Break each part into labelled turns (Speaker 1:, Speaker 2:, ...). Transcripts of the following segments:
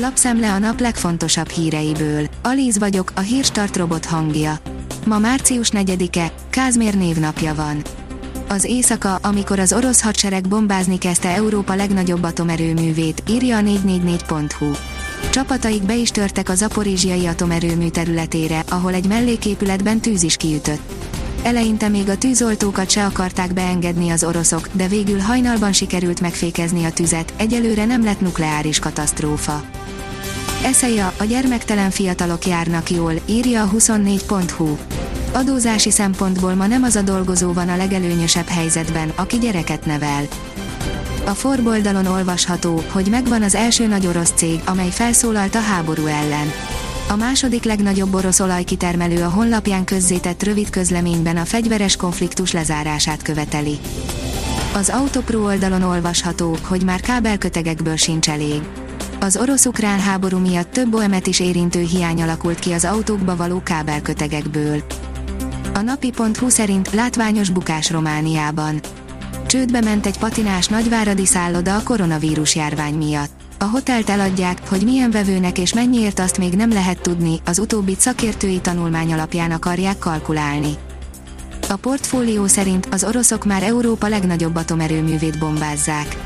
Speaker 1: Lapszemle a nap legfontosabb híreiből. Alíz vagyok, a hírstart robot hangja. Ma március 4-e, Kázmér névnapja van. Az éjszaka, amikor az orosz hadsereg bombázni kezdte Európa legnagyobb atomerőművét, írja a 444.hu. Csapataik be is törtek a zaporizsiai atomerőmű területére, ahol egy melléképületben tűz is kiütött. Eleinte még a tűzoltókat se akarták beengedni az oroszok, de végül hajnalban sikerült megfékezni a tüzet, egyelőre nem lett nukleáris katasztrófa. Eszeja, a gyermektelen fiatalok járnak jól, írja a 24.hu. Adózási szempontból ma nem az a dolgozó van a legelőnyösebb helyzetben, aki gyereket nevel. A forboldalon olvasható, hogy megvan az első nagy orosz cég, amely felszólalt a háború ellen. A második legnagyobb orosz olajkitermelő a honlapján közzétett rövid közleményben a fegyveres konfliktus lezárását követeli. Az Autopro oldalon olvasható, hogy már kábelkötegekből sincs elég. Az orosz-ukrán háború miatt több OEM-et is érintő hiány alakult ki az autókba való kábelkötegekből. A napi.hu szerint látványos bukás Romániában. Csődbe ment egy patinás nagyváradi szálloda a koronavírus járvány miatt. A hotelt eladják, hogy milyen vevőnek és mennyiért azt még nem lehet tudni, az utóbbi szakértői tanulmány alapján akarják kalkulálni. A portfólió szerint az oroszok már Európa legnagyobb atomerőművét bombázzák.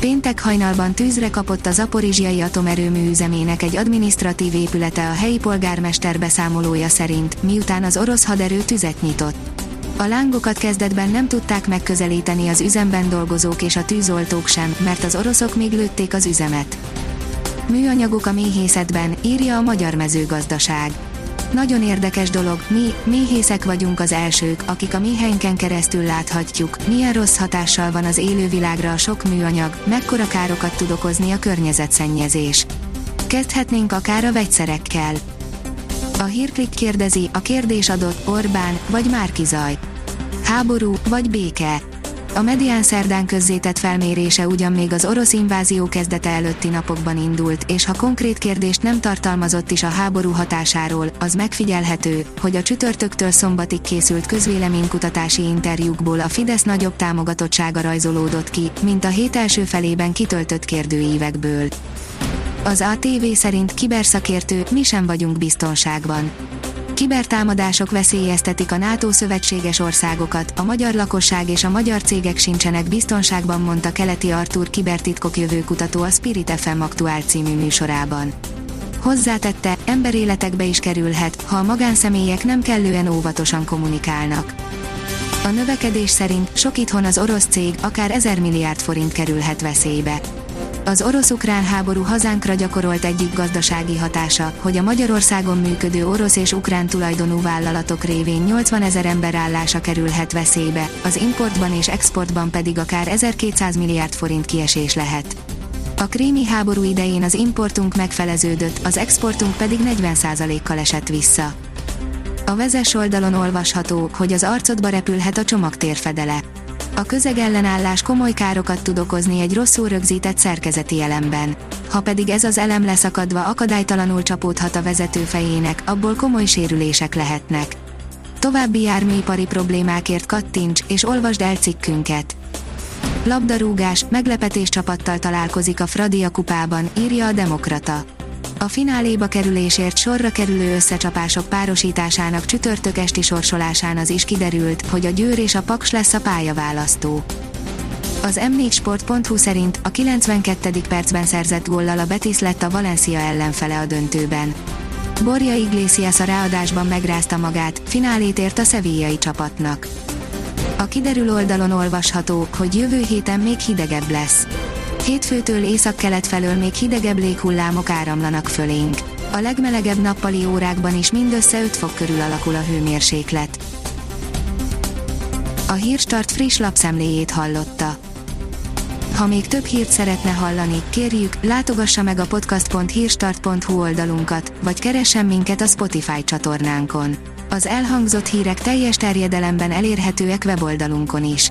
Speaker 1: Péntek hajnalban tűzre kapott a Zaporizsiai atomerőmű üzemének egy adminisztratív épülete a helyi polgármester beszámolója szerint, miután az orosz haderő tüzet nyitott. A lángokat kezdetben nem tudták megközelíteni az üzemben dolgozók és a tűzoltók sem, mert az oroszok még lőtték az üzemet. Műanyagok a méhészetben, írja a Magyar Mezőgazdaság. Nagyon érdekes dolog, mi, méhészek vagyunk az elsők, akik a méheinken keresztül láthatjuk, milyen rossz hatással van az élővilágra a sok műanyag, mekkora károkat tud okozni a környezetszennyezés. Kezdhetnénk akár a vegyszerekkel. A hírklik kérdezi, a kérdés adott Orbán vagy Márkizaj. Háború vagy béke? A Medián szerdán közzétett felmérése ugyan még az orosz invázió kezdete előtti napokban indult, és ha konkrét kérdést nem tartalmazott is a háború hatásáról, az megfigyelhető, hogy a csütörtöktől szombatig készült közvéleménykutatási interjúkból a Fidesz nagyobb támogatottsága rajzolódott ki, mint a hét első felében kitöltött kérdőívekből. Az ATV szerint kiberszakértő, mi sem vagyunk biztonságban. Kibertámadások veszélyeztetik a NATO szövetséges országokat, a magyar lakosság és a magyar cégek sincsenek biztonságban, mondta Keleti Artúr kibertitkok jövőkutató a Spirit FM aktuál című műsorában. Hozzátette, emberéletekbe is kerülhet, ha a magánszemélyek nem kellően óvatosan kommunikálnak. A növekedés szerint sok itthon az orosz cég akár 1000 milliárd forint kerülhet veszélybe az orosz-ukrán háború hazánkra gyakorolt egyik gazdasági hatása, hogy a Magyarországon működő orosz és ukrán tulajdonú vállalatok révén 80 ezer ember állása kerülhet veszélybe, az importban és exportban pedig akár 1200 milliárd forint kiesés lehet. A krími háború idején az importunk megfeleződött, az exportunk pedig 40%-kal esett vissza. A vezes oldalon olvasható, hogy az arcodba repülhet a csomagtérfedele a közegellenállás komoly károkat tud okozni egy rosszul rögzített szerkezeti elemben. Ha pedig ez az elem leszakadva akadálytalanul csapódhat a vezető fejének, abból komoly sérülések lehetnek. További járműipari problémákért kattints és olvasd el cikkünket. Labdarúgás, meglepetés csapattal találkozik a Fradia kupában, írja a Demokrata. A fináléba kerülésért sorra kerülő összecsapások párosításának csütörtök esti sorsolásán az is kiderült, hogy a Győr és a Paks lesz a pályaválasztó. Az m4sport.hu szerint a 92. percben szerzett góllal a Betis lett a Valencia ellenfele a döntőben. Borja Iglesias a ráadásban megrázta magát, finálét ért a szevillai csapatnak. A kiderül oldalon olvasható, hogy jövő héten még hidegebb lesz. Hétfőtől észak-kelet felől még hidegebb léghullámok áramlanak fölénk. A legmelegebb nappali órákban is mindössze 5 fok körül alakul a hőmérséklet. A Hírstart friss lapszemléjét hallotta. Ha még több hírt szeretne hallani, kérjük, látogassa meg a podcast.hírstart.hu oldalunkat, vagy keressen minket a Spotify csatornánkon. Az elhangzott hírek teljes terjedelemben elérhetőek weboldalunkon is.